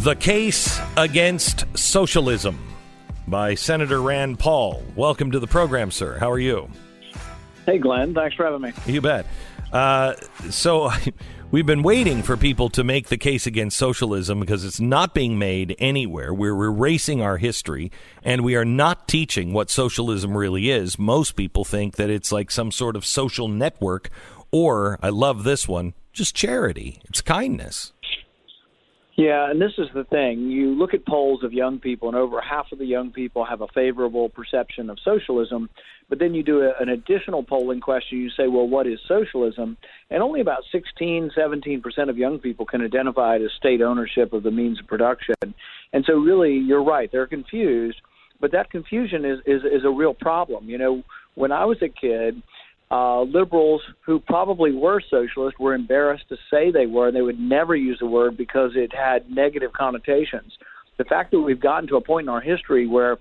The Case Against Socialism by Senator Rand Paul. Welcome to the program, sir. How are you? Hey, Glenn. Thanks for having me. You bet. Uh, so, we've been waiting for people to make the case against socialism because it's not being made anywhere. We're erasing our history, and we are not teaching what socialism really is. Most people think that it's like some sort of social network, or, I love this one, just charity. It's kindness. Yeah, and this is the thing. You look at polls of young people, and over half of the young people have a favorable perception of socialism. But then you do a, an additional polling question. You say, well, what is socialism? And only about 16, 17% of young people can identify it as state ownership of the means of production. And so, really, you're right. They're confused. But that confusion is, is, is a real problem. You know, when I was a kid, uh, liberals who probably were socialist were embarrassed to say they were. and They would never use the word because it had negative connotations. The fact that we've gotten to a point in our history where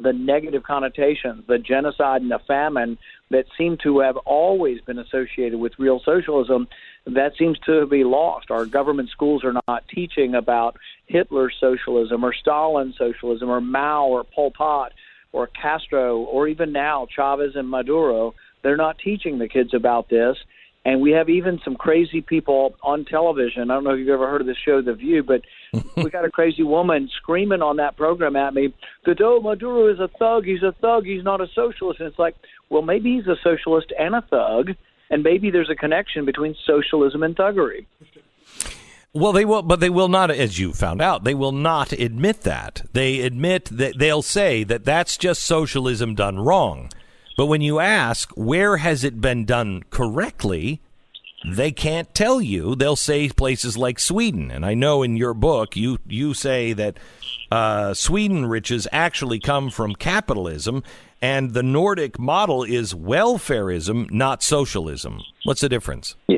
the negative connotations, the genocide and the famine that seem to have always been associated with real socialism, that seems to be lost. Our government schools are not teaching about Hitler's socialism or Stalin's socialism or Mao or Pol Pot or Castro or even now Chavez and Maduro they're not teaching the kids about this. And we have even some crazy people on television. I don't know if you've ever heard of the show, The View, but we got a crazy woman screaming on that program at me that, oh, Maduro is a thug. He's a thug. He's not a socialist. And it's like, well, maybe he's a socialist and a thug, and maybe there's a connection between socialism and thuggery. Well, they will, but they will not, as you found out, they will not admit that. They admit that they'll say that that's just socialism done wrong. But when you ask where has it been done correctly, they can't tell you. They'll say places like Sweden, and I know in your book you you say that uh, Sweden riches actually come from capitalism, and the Nordic model is welfareism, not socialism. What's the difference? Yeah.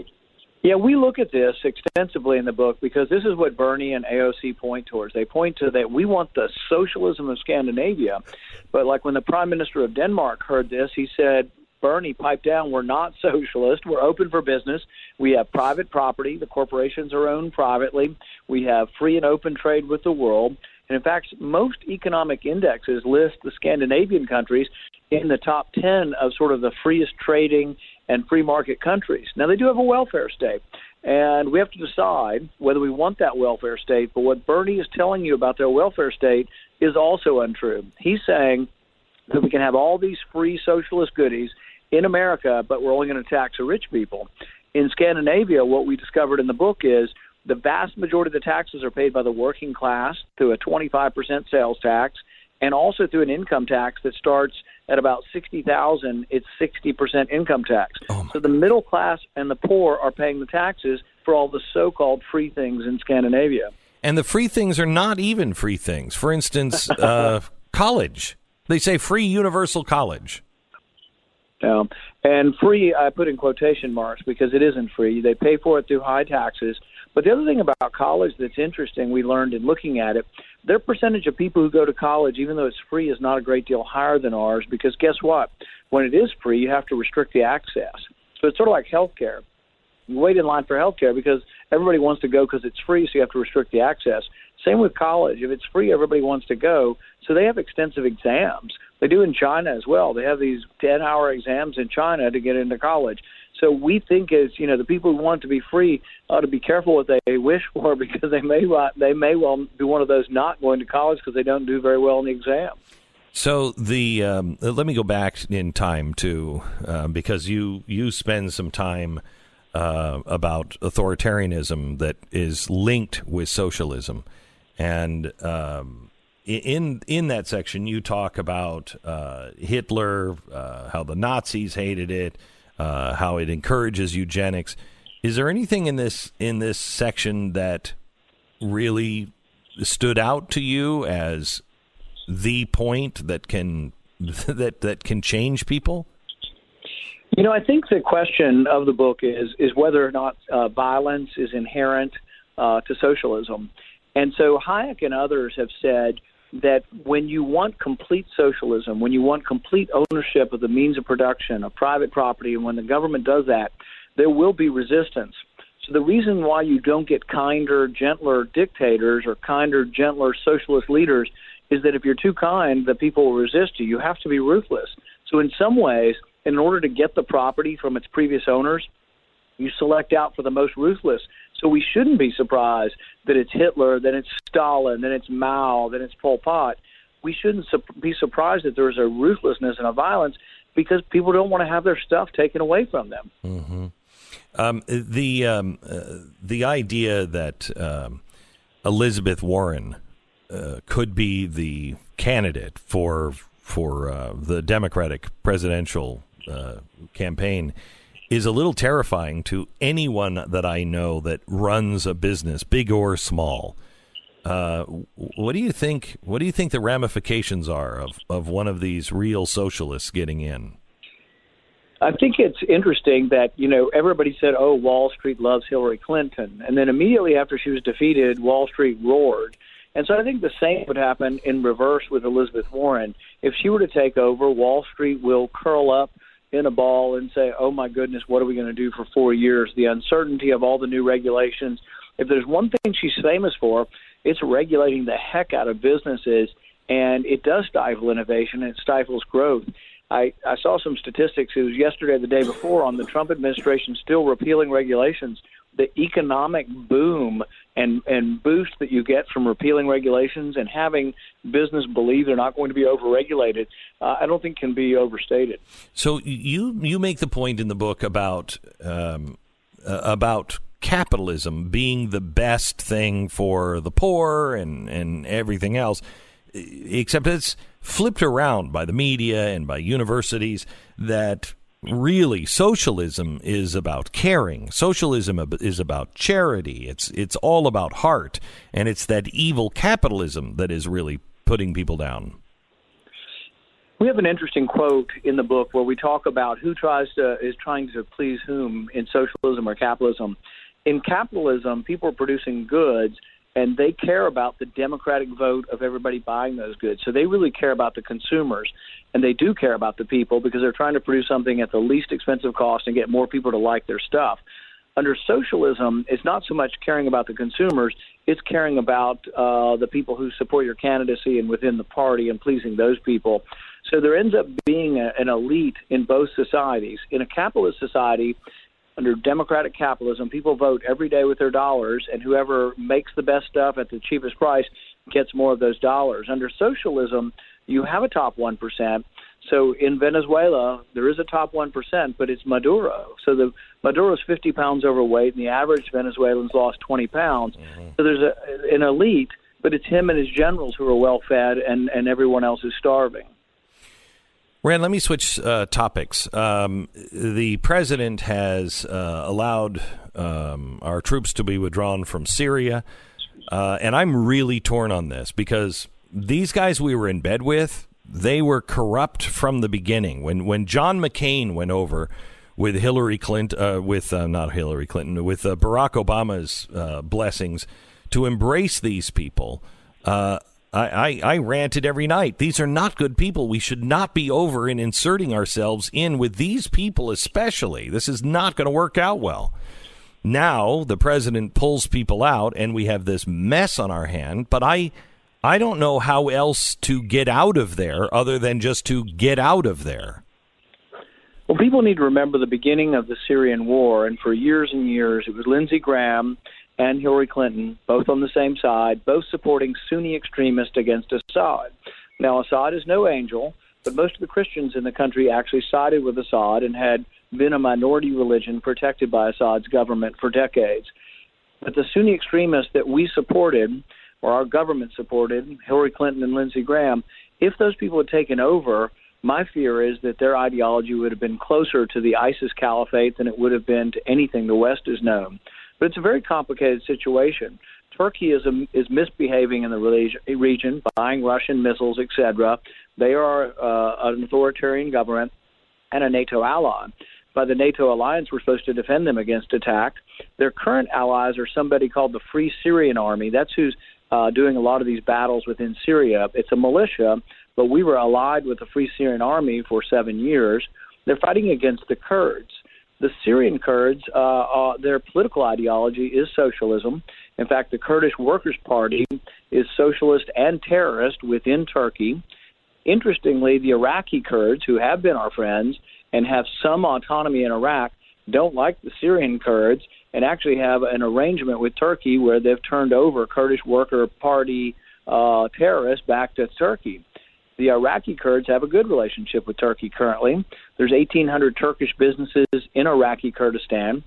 Yeah, we look at this extensively in the book because this is what Bernie and AOC point towards. They point to that we want the socialism of Scandinavia, but like when the Prime Minister of Denmark heard this, he said, Bernie, pipe down. We're not socialist. We're open for business. We have private property. The corporations are owned privately. We have free and open trade with the world. And in fact, most economic indexes list the Scandinavian countries in the top 10 of sort of the freest trading and free market countries. Now, they do have a welfare state, and we have to decide whether we want that welfare state. But what Bernie is telling you about their welfare state is also untrue. He's saying that we can have all these free socialist goodies in America, but we're only going to tax the rich people. In Scandinavia, what we discovered in the book is the vast majority of the taxes are paid by the working class through a 25% sales tax and also through an income tax that starts at about 60,000 it's 60% income tax. Oh so the middle class and the poor are paying the taxes for all the so-called free things in Scandinavia. And the free things are not even free things. For instance, uh, college. They say free universal college. Yeah. And free, I put in quotation marks because it isn't free. They pay for it through high taxes. But the other thing about college that's interesting, we learned in looking at it, their percentage of people who go to college, even though it's free, is not a great deal higher than ours because guess what? When it is free, you have to restrict the access. So it's sort of like health care. You wait in line for health care because everybody wants to go because it's free, so you have to restrict the access. Same with college. If it's free, everybody wants to go. So they have extensive exams. They do in China as well. They have these 10 hour exams in China to get into college. So we think as you know the people who want to be free ought to be careful what they wish for because they may they may well be one of those not going to college because they don't do very well in the exam. So the um, let me go back in time too, uh, because you you spend some time uh, about authoritarianism that is linked with socialism, and um, in in that section you talk about uh, Hitler, uh, how the Nazis hated it uh, how it encourages eugenics. Is there anything in this in this section that really stood out to you as the point that can that that can change people? You know, I think the question of the book is is whether or not uh, violence is inherent uh, to socialism, and so Hayek and others have said that when you want complete socialism, when you want complete ownership of the means of production, of private property, and when the government does that, there will be resistance. So the reason why you don't get kinder, gentler dictators or kinder, gentler socialist leaders is that if you're too kind, the people will resist you. You have to be ruthless. So in some ways, in order to get the property from its previous owners, you select out for the most ruthless. So we shouldn't be surprised that it's Hitler, then it's Stalin, then it's Mao, then it's Pol Pot. We shouldn't be surprised that there's a ruthlessness and a violence because people don't want to have their stuff taken away from them. Mm-hmm. Um, the um, uh, the idea that um, Elizabeth Warren uh, could be the candidate for for uh, the Democratic presidential uh, campaign is a little terrifying to anyone that I know that runs a business, big or small. Uh, what do you think? What do you think the ramifications are of, of one of these real socialists getting in? I think it's interesting that you know everybody said, "Oh, Wall Street loves Hillary Clinton," and then immediately after she was defeated, Wall Street roared. And so I think the same would happen in reverse with Elizabeth Warren. If she were to take over, Wall Street will curl up in a ball and say, "Oh my goodness, what are we going to do for four years?" The uncertainty of all the new regulations. If there's one thing she's famous for, it's regulating the heck out of businesses, and it does stifle innovation and it stifles growth. I, I saw some statistics. It was yesterday, the day before, on the Trump administration still repealing regulations. The economic boom and and boost that you get from repealing regulations and having business believe they're not going to be overregulated, uh, I don't think can be overstated. So you you make the point in the book about um, uh, about capitalism being the best thing for the poor and and everything else, except it's flipped around by the media and by universities that really socialism is about caring. Socialism is about charity. It's it's all about heart. And it's that evil capitalism that is really putting people down. We have an interesting quote in the book where we talk about who tries to is trying to please whom in socialism or capitalism. In capitalism people are producing goods and they care about the democratic vote of everybody buying those goods. So they really care about the consumers, and they do care about the people because they're trying to produce something at the least expensive cost and get more people to like their stuff. Under socialism, it's not so much caring about the consumers; it's caring about uh, the people who support your candidacy and within the party and pleasing those people. So there ends up being a, an elite in both societies. In a capitalist society, under democratic capitalism, people vote every day with their dollars, and whoever makes the best stuff at the cheapest price gets more of those dollars. Under socialism, you have a top 1%. So in Venezuela, there is a top 1%, but it's Maduro. So the Maduro's 50 pounds overweight, and the average Venezuelan's lost 20 pounds. Mm-hmm. So there's a, an elite, but it's him and his generals who are well fed, and, and everyone else is starving. Rand, let me switch uh, topics. Um, the president has uh, allowed um, our troops to be withdrawn from Syria, uh, and I'm really torn on this because these guys we were in bed with, they were corrupt from the beginning. When when John McCain went over with Hillary Clinton, uh, with uh, not Hillary Clinton, with uh, Barack Obama's blessings to embrace these people. I, I, I ranted every night. These are not good people. We should not be over and inserting ourselves in with these people, especially. This is not going to work out well. Now the president pulls people out, and we have this mess on our hand. But I, I don't know how else to get out of there other than just to get out of there. Well, people need to remember the beginning of the Syrian war, and for years and years, it was Lindsey Graham and Hillary Clinton, both on the same side, both supporting Sunni extremists against Assad. Now, Assad is no angel, but most of the Christians in the country actually sided with Assad and had been a minority religion protected by Assad's government for decades. But the Sunni extremists that we supported, or our government supported, Hillary Clinton and Lindsey Graham, if those people had taken over, my fear is that their ideology would have been closer to the ISIS caliphate than it would have been to anything the West has known. But it's a very complicated situation. Turkey is a, is misbehaving in the region, buying Russian missiles, etc. They are uh, an authoritarian government and a NATO ally. By the NATO alliance, we're supposed to defend them against attack. Their current allies are somebody called the Free Syrian Army. That's who's uh, doing a lot of these battles within Syria. It's a militia, but we were allied with the Free Syrian Army for seven years. They're fighting against the Kurds. The Syrian Kurds, uh, uh, their political ideology is socialism. In fact, the Kurdish Workers' Party is socialist and terrorist within Turkey. Interestingly, the Iraqi Kurds, who have been our friends and have some autonomy in Iraq, don't like the Syrian Kurds and actually have an arrangement with Turkey where they've turned over Kurdish Worker Party uh, terrorists back to Turkey. The Iraqi Kurds have a good relationship with Turkey currently. There's 1,800 Turkish businesses in Iraqi Kurdistan.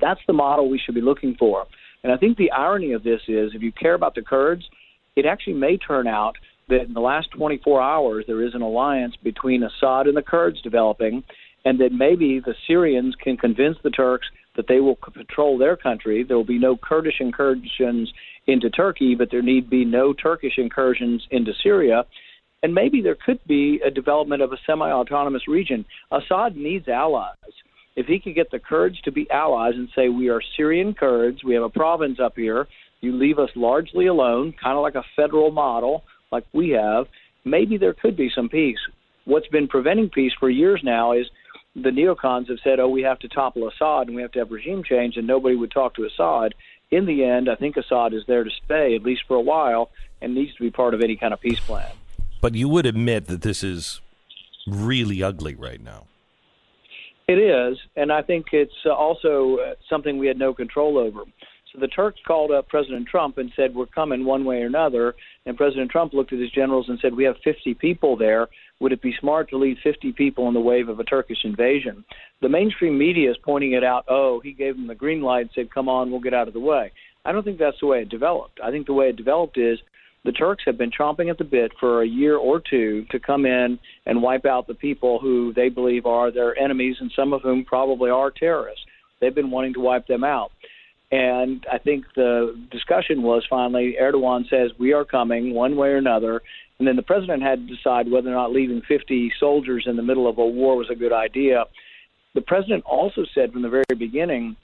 That's the model we should be looking for. And I think the irony of this is if you care about the Kurds, it actually may turn out that in the last 24 hours there is an alliance between Assad and the Kurds developing, and that maybe the Syrians can convince the Turks that they will control their country. There will be no Kurdish incursions into Turkey, but there need be no Turkish incursions into Syria. And maybe there could be a development of a semi autonomous region. Assad needs allies. If he could get the Kurds to be allies and say, We are Syrian Kurds, we have a province up here, you leave us largely alone, kind of like a federal model, like we have, maybe there could be some peace. What's been preventing peace for years now is the neocons have said, oh, we have to topple Assad and we have to have regime change, and nobody would talk to Assad. In the end, I think Assad is there to stay, at least for a while, and needs to be part of any kind of peace plan. But you would admit that this is really ugly right now. It is, and I think it's uh, also uh, something we had no control over. So the Turks called up President Trump and said, We're coming one way or another. And President Trump looked at his generals and said, We have 50 people there. Would it be smart to leave 50 people in the wave of a Turkish invasion? The mainstream media is pointing it out. Oh, he gave them the green light and said, Come on, we'll get out of the way. I don't think that's the way it developed. I think the way it developed is the Turks have been chomping at the bit for a year or two to come in and wipe out the people who they believe are their enemies, and some of whom probably are terrorists. They've been wanting to wipe them out. And I think the discussion was finally Erdogan says, We are coming one way or another. And then the president had to decide whether or not leaving 50 soldiers in the middle of a war was a good idea. The president also said from the very beginning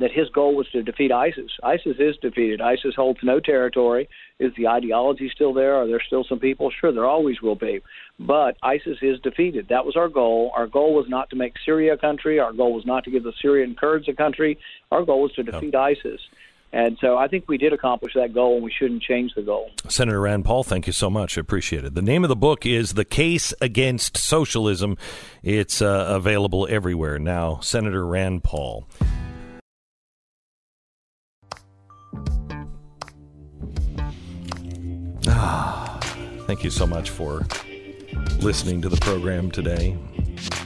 that his goal was to defeat ISIS. ISIS is defeated. ISIS holds no territory. Is the ideology still there? Are there still some people? Sure, there always will be. But ISIS is defeated. That was our goal. Our goal was not to make Syria a country. Our goal was not to give the Syrian Kurds a country. Our goal was to defeat. ISIS. And so I think we did accomplish that goal, and we shouldn't change the goal. Senator Rand Paul, thank you so much. I appreciate it. The name of the book is The Case Against Socialism. It's uh, available everywhere now. Senator Rand Paul. Thank you so much for listening to the program today.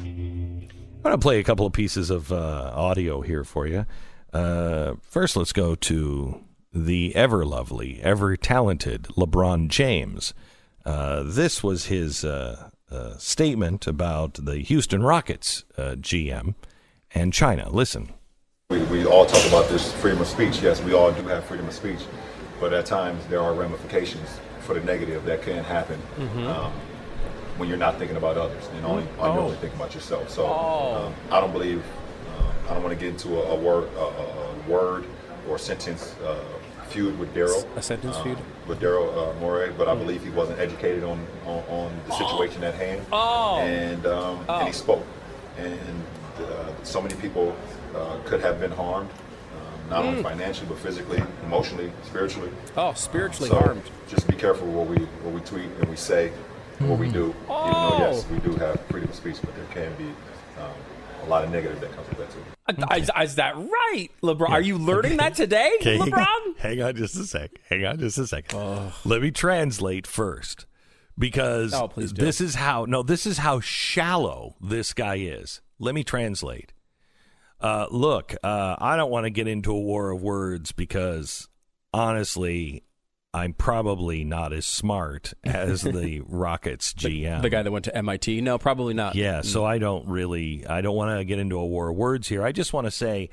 I'm going to play a couple of pieces of uh, audio here for you. Uh, first, let's go to the ever lovely, ever talented LeBron James. Uh, this was his uh, uh, statement about the Houston Rockets uh, GM and China. Listen. We, we all talk about this freedom of speech. Yes, we all do have freedom of speech, but at times there are ramifications for the negative that can happen mm-hmm. um, when you're not thinking about others and only, oh. only really thinking about yourself. So oh. um, I don't believe, uh, I don't want to get into a, a word, a, a, word or sentence uh, feud with Daryl. A sentence um, feud with Daryl uh, Morey, but I mm. believe he wasn't educated on on, on the situation at hand, oh. and um, and he oh. spoke, and uh, so many people uh, could have been harmed not mm. only financially but physically, emotionally, spiritually. Oh, spiritually so harmed. Just be careful what we what we tweet and we say, and what we do. Oh. Even though yes, we do have freedom of speech, but there can be um, a lot of negative that comes with that too. Okay. Is, is, that right, LeBron? Are you learning that today, okay. LeBron? Hang on just a sec. Hang on just a second. Oh. Let me translate first because oh, this is how no, this is how shallow this guy is. Let me translate. Uh, look, uh, I don't want to get into a war of words because honestly, I'm probably not as smart as the Rockets GM. The, the, guy that went to MIT? No, probably not. Yeah, so mm. I don't really I don't want to get into a war of words here. I just want to say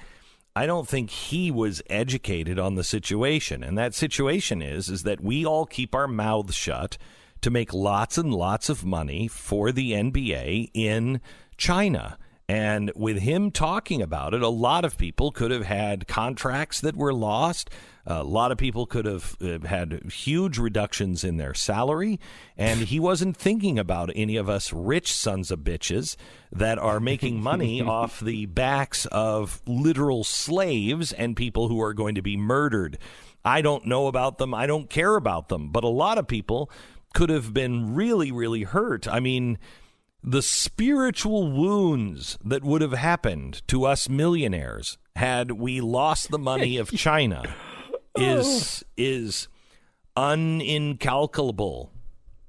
I don't think he was educated on the situation. And that situation is is that we all keep our mouths shut to make lots and lots of money for the NBA in China. And with him talking about it, a lot of people could have had contracts that were lost. A lot of people could have uh, had huge reductions in their salary. And he wasn't thinking about any of us rich sons of bitches that are making money off the backs of literal slaves and people who are going to be murdered. I don't know about them. I don't care about them. But a lot of people could have been really, really hurt. I mean, the spiritual wounds that would have happened to us millionaires had we lost the money of China is is unincalculable.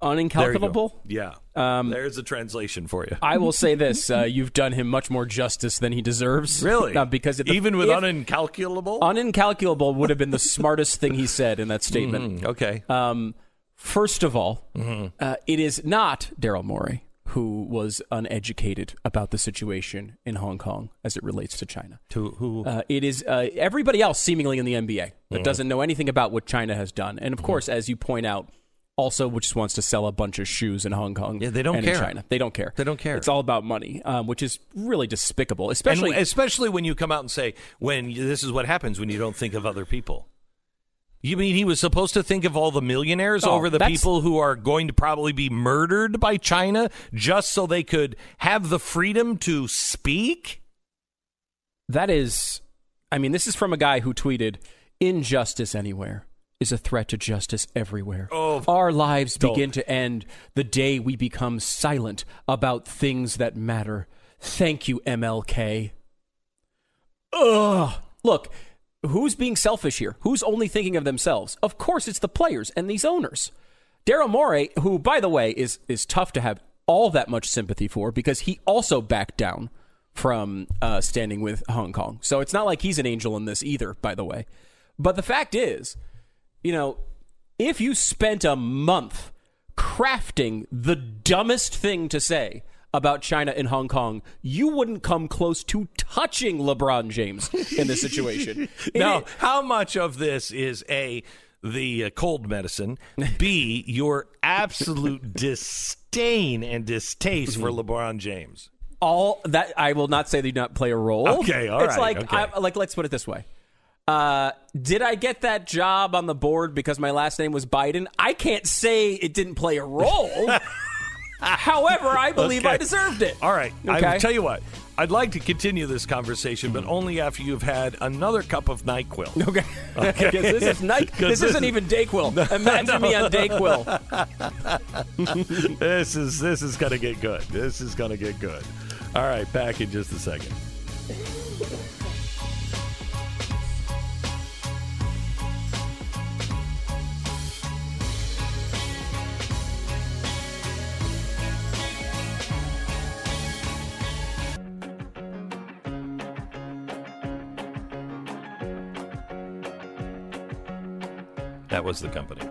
Unincalculable? Yeah. Um, There's a translation for you. I will say this: uh, you've done him much more justice than he deserves. Really? Uh, because the, even with unincalculable, unincalculable would have been the smartest thing he said in that statement. Mm, okay. Um, first of all, mm-hmm. uh, it is not Daryl Morey who was uneducated about the situation in Hong Kong as it relates to China. To who? Uh, it is uh, everybody else seemingly in the NBA that mm-hmm. doesn't know anything about what China has done, and of mm-hmm. course, as you point out, also just wants to sell a bunch of shoes in Hong Kong. Yeah, they don't care. China, they don't care. They don't care. It's all about money, um, which is really despicable. Especially, and especially when you come out and say, "When this is what happens when you don't think of other people." You mean he was supposed to think of all the millionaires oh, over the people who are going to probably be murdered by China just so they could have the freedom to speak? That is, I mean, this is from a guy who tweeted, Injustice anywhere is a threat to justice everywhere. Oh, Our lives begin to end the day we become silent about things that matter. Thank you, MLK. Ugh. Look, who's being selfish here? Who's only thinking of themselves? Of course, it's the players and these owners. Daryl Morey, who, by the way, is is tough to have all that much sympathy for because he also backed down from uh, standing with Hong Kong. So it's not like he's an angel in this either, by the way. But the fact is, you know, if you spent a month crafting the dumbest thing to say about China and Hong Kong, you wouldn't come close to touching LeBron James in this situation. now, how much of this is a the uh, cold medicine, B your absolute disdain and distaste for LeBron James? All that I will not say they do not play a role. Okay, all it's right, like okay. I, like let's put it this way. Uh, did I get that job on the board because my last name was Biden? I can't say it didn't play a role. However, I believe okay. I deserved it. All right. Okay. I tell you what. I'd like to continue this conversation, but only after you've had another cup of NyQuil. Okay. okay. this, is Ny- this, this isn't is, even Dayquil. Imagine no. me on Dayquil. this is this is gonna get good. This is gonna get good. All right, back in just a second. That was the company.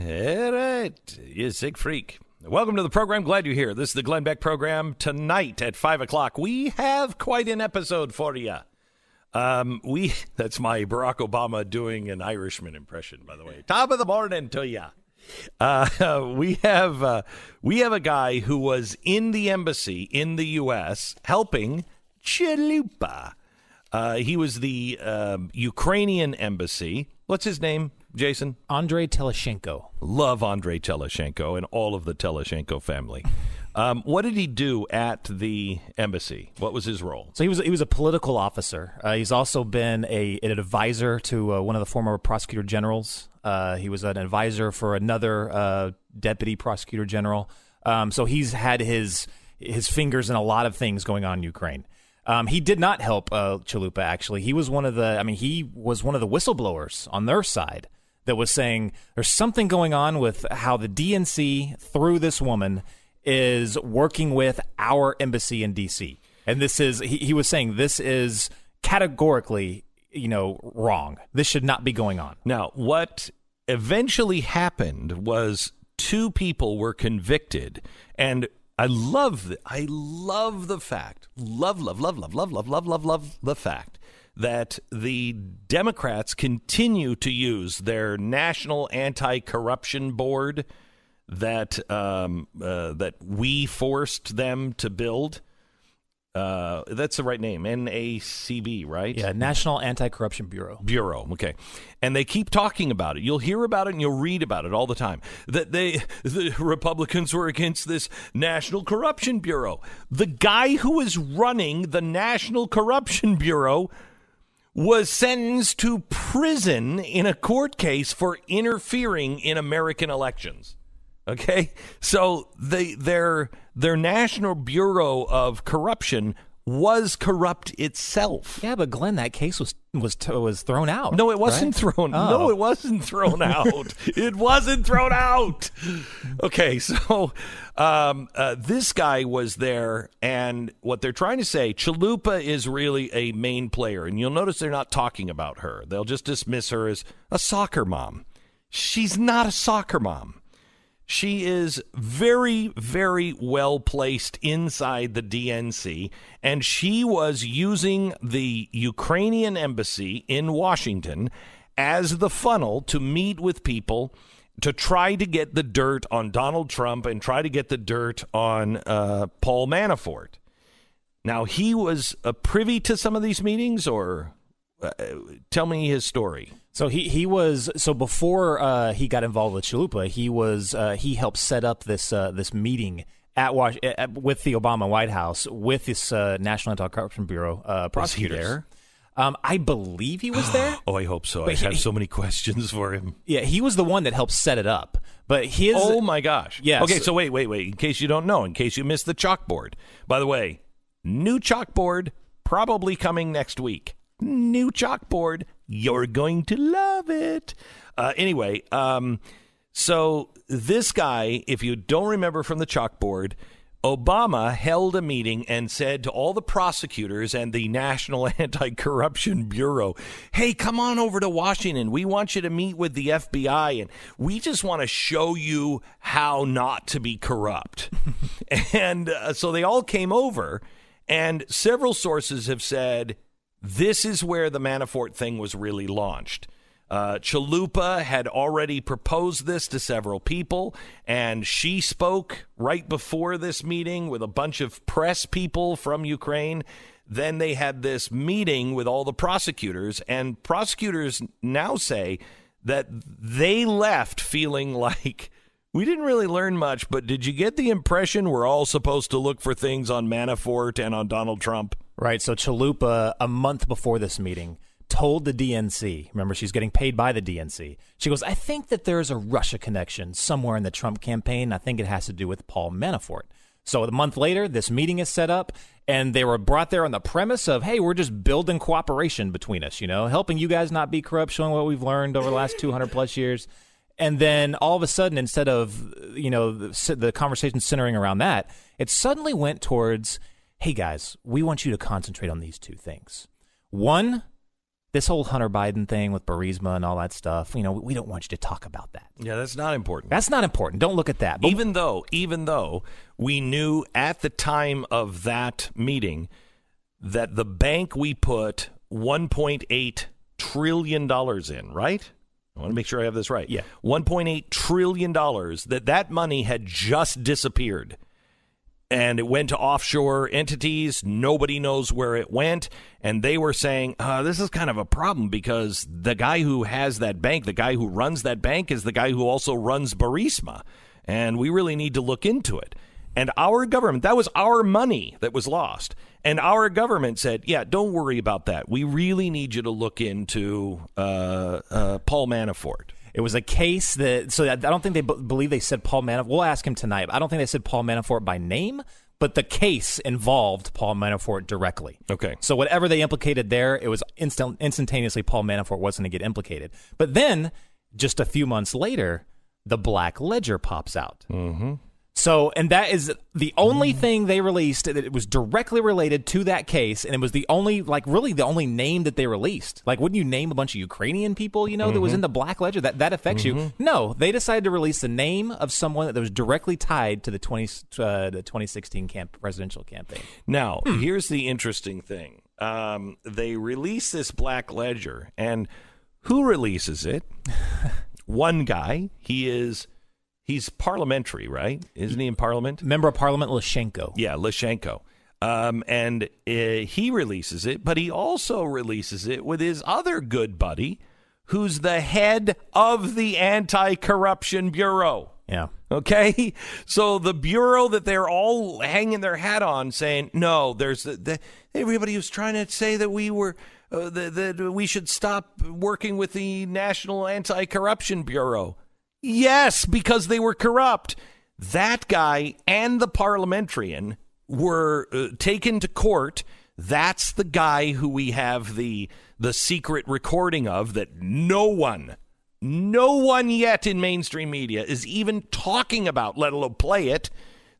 All right. You sick freak. Welcome to the program. Glad you're here. This is the Glenn Beck program. Tonight at 5 o'clock, we have quite an episode for you. Um, we That's my Barack Obama doing an Irishman impression, by the way. Top of the morning to you. Uh, we have uh, we have a guy who was in the embassy in the U.S. helping Chalupa uh, he was the uh, Ukrainian embassy. What's his name, Jason? Andrei Telizhenko. Love Andrei Telizhenko and all of the Telizhenko family. Um, what did he do at the embassy? What was his role? So he was he was a political officer. Uh, he's also been a an advisor to uh, one of the former prosecutor generals. Uh, he was an advisor for another uh, deputy prosecutor general. Um, so he's had his his fingers in a lot of things going on in Ukraine. Um, he did not help uh, Chalupa. Actually, he was one of the. I mean, he was one of the whistleblowers on their side that was saying there's something going on with how the DNC through this woman is working with our embassy in DC, and this is he, he was saying this is categorically you know wrong. This should not be going on. Now, what eventually happened was two people were convicted and I love the, I love the fact, love, love, love, love, love, love, love, love, love the fact that the Democrats continue to use their National Anti Corruption Board that um, uh, that we forced them to build. Uh, that's the right name, NACB, right? Yeah, National Anti-Corruption Bureau. Bureau. Okay, and they keep talking about it. You'll hear about it and you'll read about it all the time. That they, the Republicans were against this National Corruption Bureau. The guy who is running the National Corruption Bureau was sentenced to prison in a court case for interfering in American elections. Okay, so they their their National Bureau of Corruption was corrupt itself. Yeah, but Glenn, that case was was was thrown out. No, it wasn't right? thrown. Oh. No, it wasn't thrown out. it wasn't thrown out. Okay, so um, uh, this guy was there, and what they're trying to say, Chalupa is really a main player, and you'll notice they're not talking about her. They'll just dismiss her as a soccer mom. She's not a soccer mom. She is very, very well placed inside the DNC, and she was using the Ukrainian embassy in Washington as the funnel to meet with people to try to get the dirt on Donald Trump and try to get the dirt on uh, Paul Manafort. Now, he was uh, privy to some of these meetings, or uh, tell me his story. So he he was so before uh, he got involved with Chalupa, he was uh, he helped set up this uh, this meeting at, Was- at with the Obama White House with this uh, National Anti-Corruption Bureau uh, Was he there? Um, I believe he was there. Oh, I hope so. But I he- have so many questions for him. yeah, he was the one that helped set it up. But his Oh my gosh. Yes. Okay, so wait, wait, wait. In case you don't know, in case you missed the chalkboard. By the way, new chalkboard probably coming next week. New chalkboard. You're going to love it. Uh, anyway, um, so this guy, if you don't remember from the chalkboard, Obama held a meeting and said to all the prosecutors and the National Anti Corruption Bureau, hey, come on over to Washington. We want you to meet with the FBI, and we just want to show you how not to be corrupt. and uh, so they all came over, and several sources have said this is where the Manafort thing was really launched. Uh, Chalupa had already proposed this to several people, and she spoke right before this meeting with a bunch of press people from Ukraine. Then they had this meeting with all the prosecutors, and prosecutors now say that they left feeling like we didn't really learn much, but did you get the impression we're all supposed to look for things on Manafort and on Donald Trump? Right. So Chalupa, a month before this meeting, told the DNC, remember, she's getting paid by the DNC. She goes, I think that there's a Russia connection somewhere in the Trump campaign. I think it has to do with Paul Manafort. So a month later, this meeting is set up, and they were brought there on the premise of, hey, we're just building cooperation between us, you know, helping you guys not be corrupt, showing what we've learned over the last 200 plus years. And then all of a sudden, instead of, you know, the, the conversation centering around that, it suddenly went towards, hey guys, we want you to concentrate on these two things. One, this whole Hunter Biden thing with Burisma and all that stuff, you know, we don't want you to talk about that. Yeah, that's not important. That's not important. Don't look at that. But even though even though we knew at the time of that meeting that the bank we put 1.8 trillion dollars in, right? I want to make sure I have this right. Yeah. 1.8 trillion dollars that that money had just disappeared. And it went to offshore entities. Nobody knows where it went. And they were saying, uh, this is kind of a problem because the guy who has that bank, the guy who runs that bank, is the guy who also runs Burisma. And we really need to look into it. And our government, that was our money that was lost. And our government said, yeah, don't worry about that. We really need you to look into uh, uh, Paul Manafort. It was a case that, so I don't think they b- believe they said Paul Manafort. We'll ask him tonight. I don't think they said Paul Manafort by name, but the case involved Paul Manafort directly. Okay. So whatever they implicated there, it was instant, instantaneously Paul Manafort wasn't going to get implicated. But then, just a few months later, the Black Ledger pops out. Mm-hmm. So, and that is the only thing they released that it was directly related to that case, and it was the only, like, really the only name that they released. Like, wouldn't you name a bunch of Ukrainian people, you know, that was in the Black Ledger? That that affects you? No, they decided to release the name of someone that was directly tied to the twenty uh, the twenty sixteen camp presidential campaign. Now, here's the interesting thing. Um, they release this Black Ledger, and who releases it? One guy. He is he's parliamentary, right? Isn't he in parliament? Member of Parliament Leshchenko. Yeah, Leshchenko. Um, and uh, he releases it, but he also releases it with his other good buddy, who's the head of the Anti Corruption Bureau. Yeah. Okay, so the bureau that they're all hanging their hat on, saying no, there's the, the everybody was trying to say that we were uh, that that we should stop working with the National Anti-Corruption Bureau. Yes, because they were corrupt. That guy and the parliamentarian were uh, taken to court. That's the guy who we have the the secret recording of that no one no one yet in mainstream media is even talking about, let alone play it.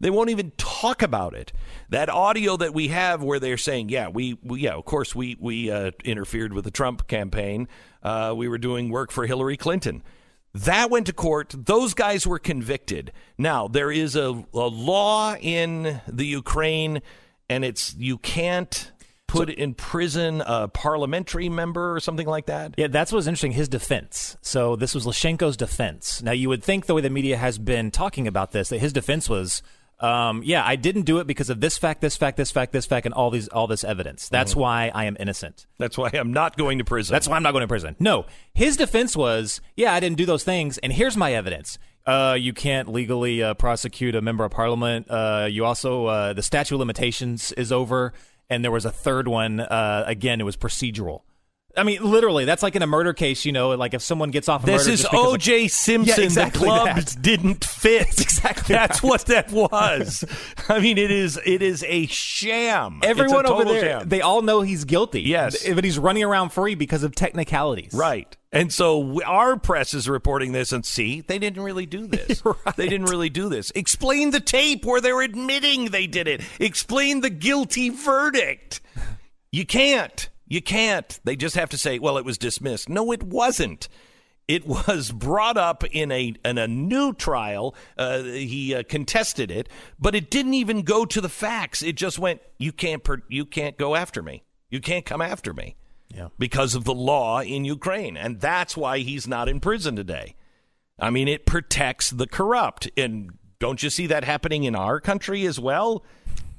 They won't even talk about it. That audio that we have where they're saying, "Yeah, we, we yeah, of course we we uh, interfered with the Trump campaign. Uh, we were doing work for Hillary Clinton." That went to court. Those guys were convicted. Now there is a, a law in the Ukraine, and it's you can't put so, in prison a parliamentary member or something like that? Yeah, that's what's interesting. His defense. So this was Leshchenko's defense. Now you would think the way the media has been talking about this that his defense was. Um, yeah, I didn't do it because of this fact, this fact, this fact, this fact, and all these, all this evidence. That's mm-hmm. why I am innocent. That's why I'm not going to prison. That's why I'm not going to prison. No, his defense was, yeah, I didn't do those things, and here's my evidence. Uh, you can't legally uh, prosecute a member of parliament. Uh, you also, uh, the statute of limitations is over and there was a third one. Uh, again, it was procedural. I mean, literally, that's like in a murder case, you know, like if someone gets off. this is O.J. Simpson. Yeah, exactly the clubs that. didn't fit. That's exactly. That's that. what that was. I mean, it is. It is a sham. Everyone over there, sham. they all know he's guilty. Yes, but he's running around free because of technicalities. Right. And so we, our press is reporting this, and see, they didn't really do this. right. They didn't really do this. Explain the tape where they're admitting they did it. Explain the guilty verdict. You can't. You can't. They just have to say, well, it was dismissed. No, it wasn't. It was brought up in a in a new trial. Uh, he uh, contested it, but it didn't even go to the facts. It just went, you can't per- you can't go after me. You can't come after me. Yeah. Because of the law in Ukraine, and that's why he's not in prison today. I mean, it protects the corrupt, and don't you see that happening in our country as well?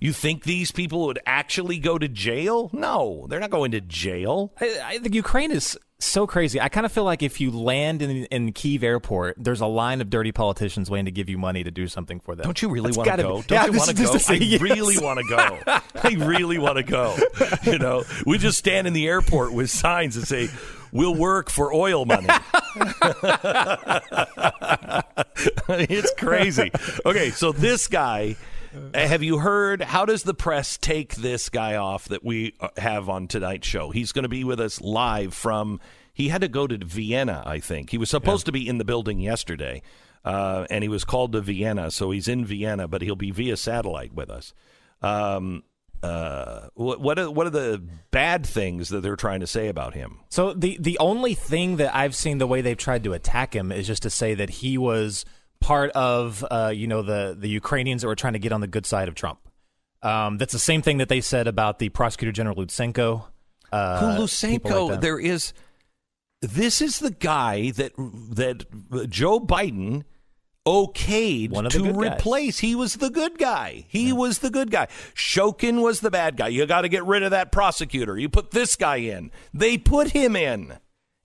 You think these people would actually go to jail? No, they're not going to jail. I, I think Ukraine is so crazy. I kind of feel like if you land in in Kiev airport, there's a line of dirty politicians waiting to give you money to do something for them. Don't you really want to go? Be, Don't yeah, you want to go? I yes. really want to go. I really want to go. You know, we just stand in the airport with signs that say, "We'll work for oil money." it's crazy. Okay, so this guy have you heard? How does the press take this guy off that we uh, have on tonight's show? He's going to be with us live from. He had to go to Vienna, I think. He was supposed yeah. to be in the building yesterday, uh, and he was called to Vienna, so he's in Vienna, but he'll be via satellite with us. Um, uh, what are, what are the bad things that they're trying to say about him? So the the only thing that I've seen the way they've tried to attack him is just to say that he was part of uh, you know the the Ukrainians that were trying to get on the good side of Trump. Um, that's the same thing that they said about the prosecutor general Lutsenko. Uh, Who Lutsenko? Like there is. This is the guy that that Joe Biden okayed to replace. Guys. He was the good guy. He yeah. was the good guy. Shokin was the bad guy. You got to get rid of that prosecutor. You put this guy in. They put him in,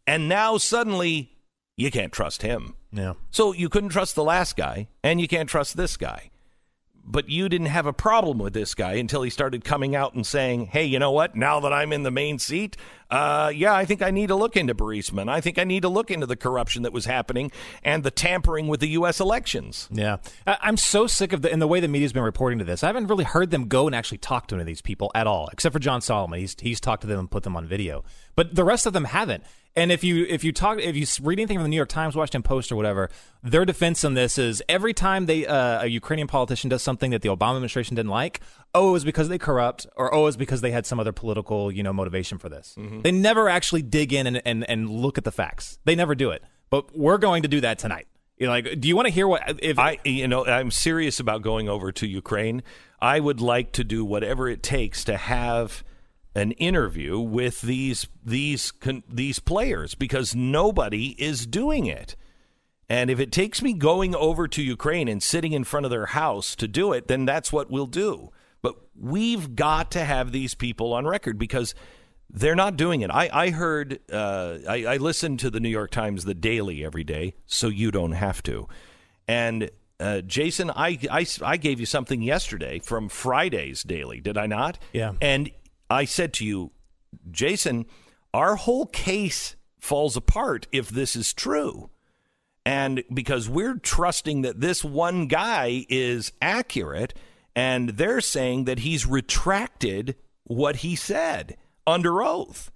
and now suddenly you can't trust him. Yeah. So you couldn't trust the last guy, and you can't trust this guy. But you didn't have a problem with this guy until he started coming out and saying, "Hey, you know what? Now that I'm in the main seat, uh, yeah, I think I need to look into Burisma. I think I need to look into the corruption that was happening and the tampering with the U.S. elections." Yeah, I'm so sick of the in the way the media's been reporting to this. I haven't really heard them go and actually talk to any of these people at all, except for John Solomon. He's he's talked to them and put them on video, but the rest of them haven't. And if you if you talk if you read anything from the New York Times, Washington Post, or whatever, their defense on this is every time they uh, a Ukrainian politician does something that the Obama administration didn't like, oh, it was because they corrupt, or oh, it was because they had some other political you know motivation for this. Mm-hmm. They never actually dig in and, and and look at the facts. They never do it. But we're going to do that tonight. You're like, do you want to hear what? If I, you know, I'm serious about going over to Ukraine. I would like to do whatever it takes to have an interview with these these these players because nobody is doing it. And if it takes me going over to Ukraine and sitting in front of their house to do it, then that's what we'll do. But we've got to have these people on record because they're not doing it. I, I heard, uh, I, I listen to the New York Times, the daily every day, so you don't have to. And uh, Jason, I, I, I gave you something yesterday from Friday's daily, did I not? Yeah. And I said to you, Jason, our whole case falls apart if this is true. And because we're trusting that this one guy is accurate, and they're saying that he's retracted what he said under oath.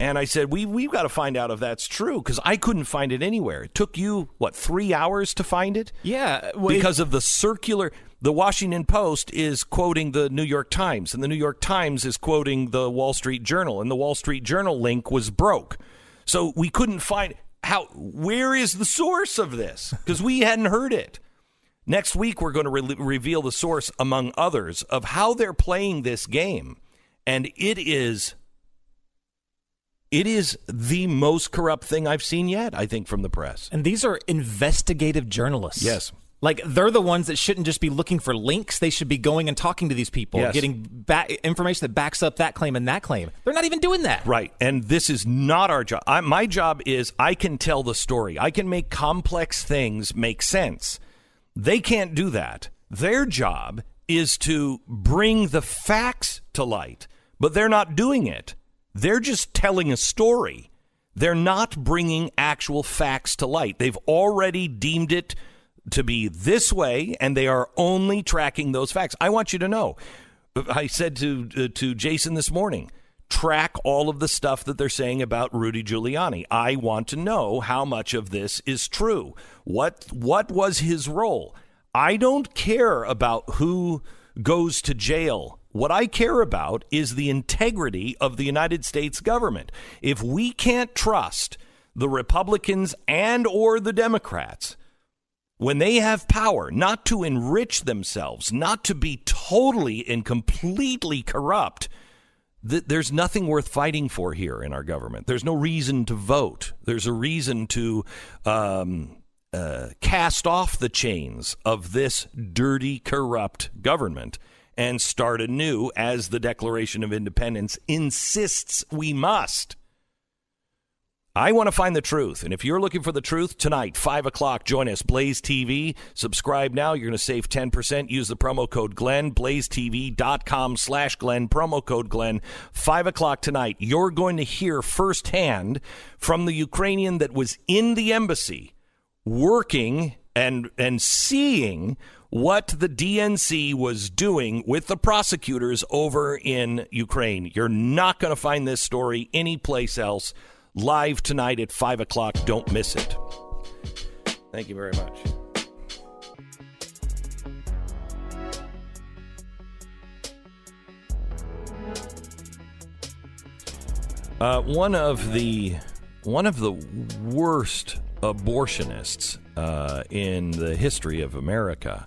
And I said, we, we've got to find out if that's true because I couldn't find it anywhere. It took you, what, three hours to find it? Yeah. Well, because of the circular. The Washington Post is quoting the New York Times, and the New York Times is quoting the Wall Street Journal, and the Wall Street Journal link was broke. So we couldn't find how. Where is the source of this? Because we hadn't heard it. Next week, we're going to re- reveal the source, among others, of how they're playing this game. And it is it is the most corrupt thing I've seen yet, I think, from the press. And these are investigative journalists. Yes. Like they're the ones that shouldn't just be looking for links. They should be going and talking to these people, Yes. getting ba- information that backs up that claim and that claim. They're not even doing that. Right. And this is not our job. I, my job is I can tell the story, I can make complex things make sense. They can't do that. Their job is to bring the facts to light, but they're not doing it. They're just telling a story. They're not bringing actual facts to light. They've already deemed it to be this way, and they are only tracking those facts. I want you to know. I said to uh, to Jason this morning, track all of the stuff that they're saying about Rudy Giuliani. I want to know how much of this is true. What what was his role? I don't care about who goes to jail. What I care about is the integrity of the United States government. If we can't trust the Republicans and or the Democrats when they have power not to enrich themselves, not to be totally and completely corrupt, th- there's nothing worth fighting for here in our government. There's no reason to vote. There's a reason to um, uh, cast off the chains of this dirty, corrupt government and start anew as the Declaration of Independence insists we must. I want to find the truth. And if you're looking for the truth tonight, 5 o'clock, join us. Blaze TV. Subscribe now. You're going to save 10%. Use the promo code Glenn. BlazeTV.com slash Glenn. Promo code Glenn. 5 o'clock tonight. You're going to hear firsthand from the Ukrainian that was in the embassy working and, and seeing what the DNC was doing with the prosecutors over in Ukraine. You're not going to find this story anyplace else live tonight at 5 o'clock. Don't miss it. Thank you very much. Uh, one of the one of the worst abortionists uh, in the history of America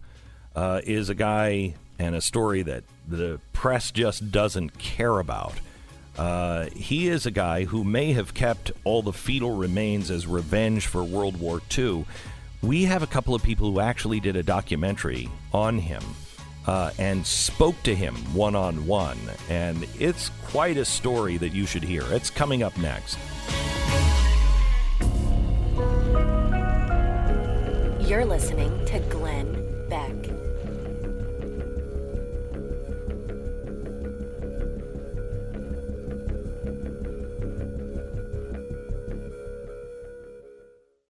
uh, is a guy and a story that the press just doesn't care about. Uh, he is a guy who may have kept all the fetal remains as revenge for World War II. We have a couple of people who actually did a documentary on him uh, and spoke to him one on one. And it's quite a story that you should hear. It's coming up next. You're listening to Glenn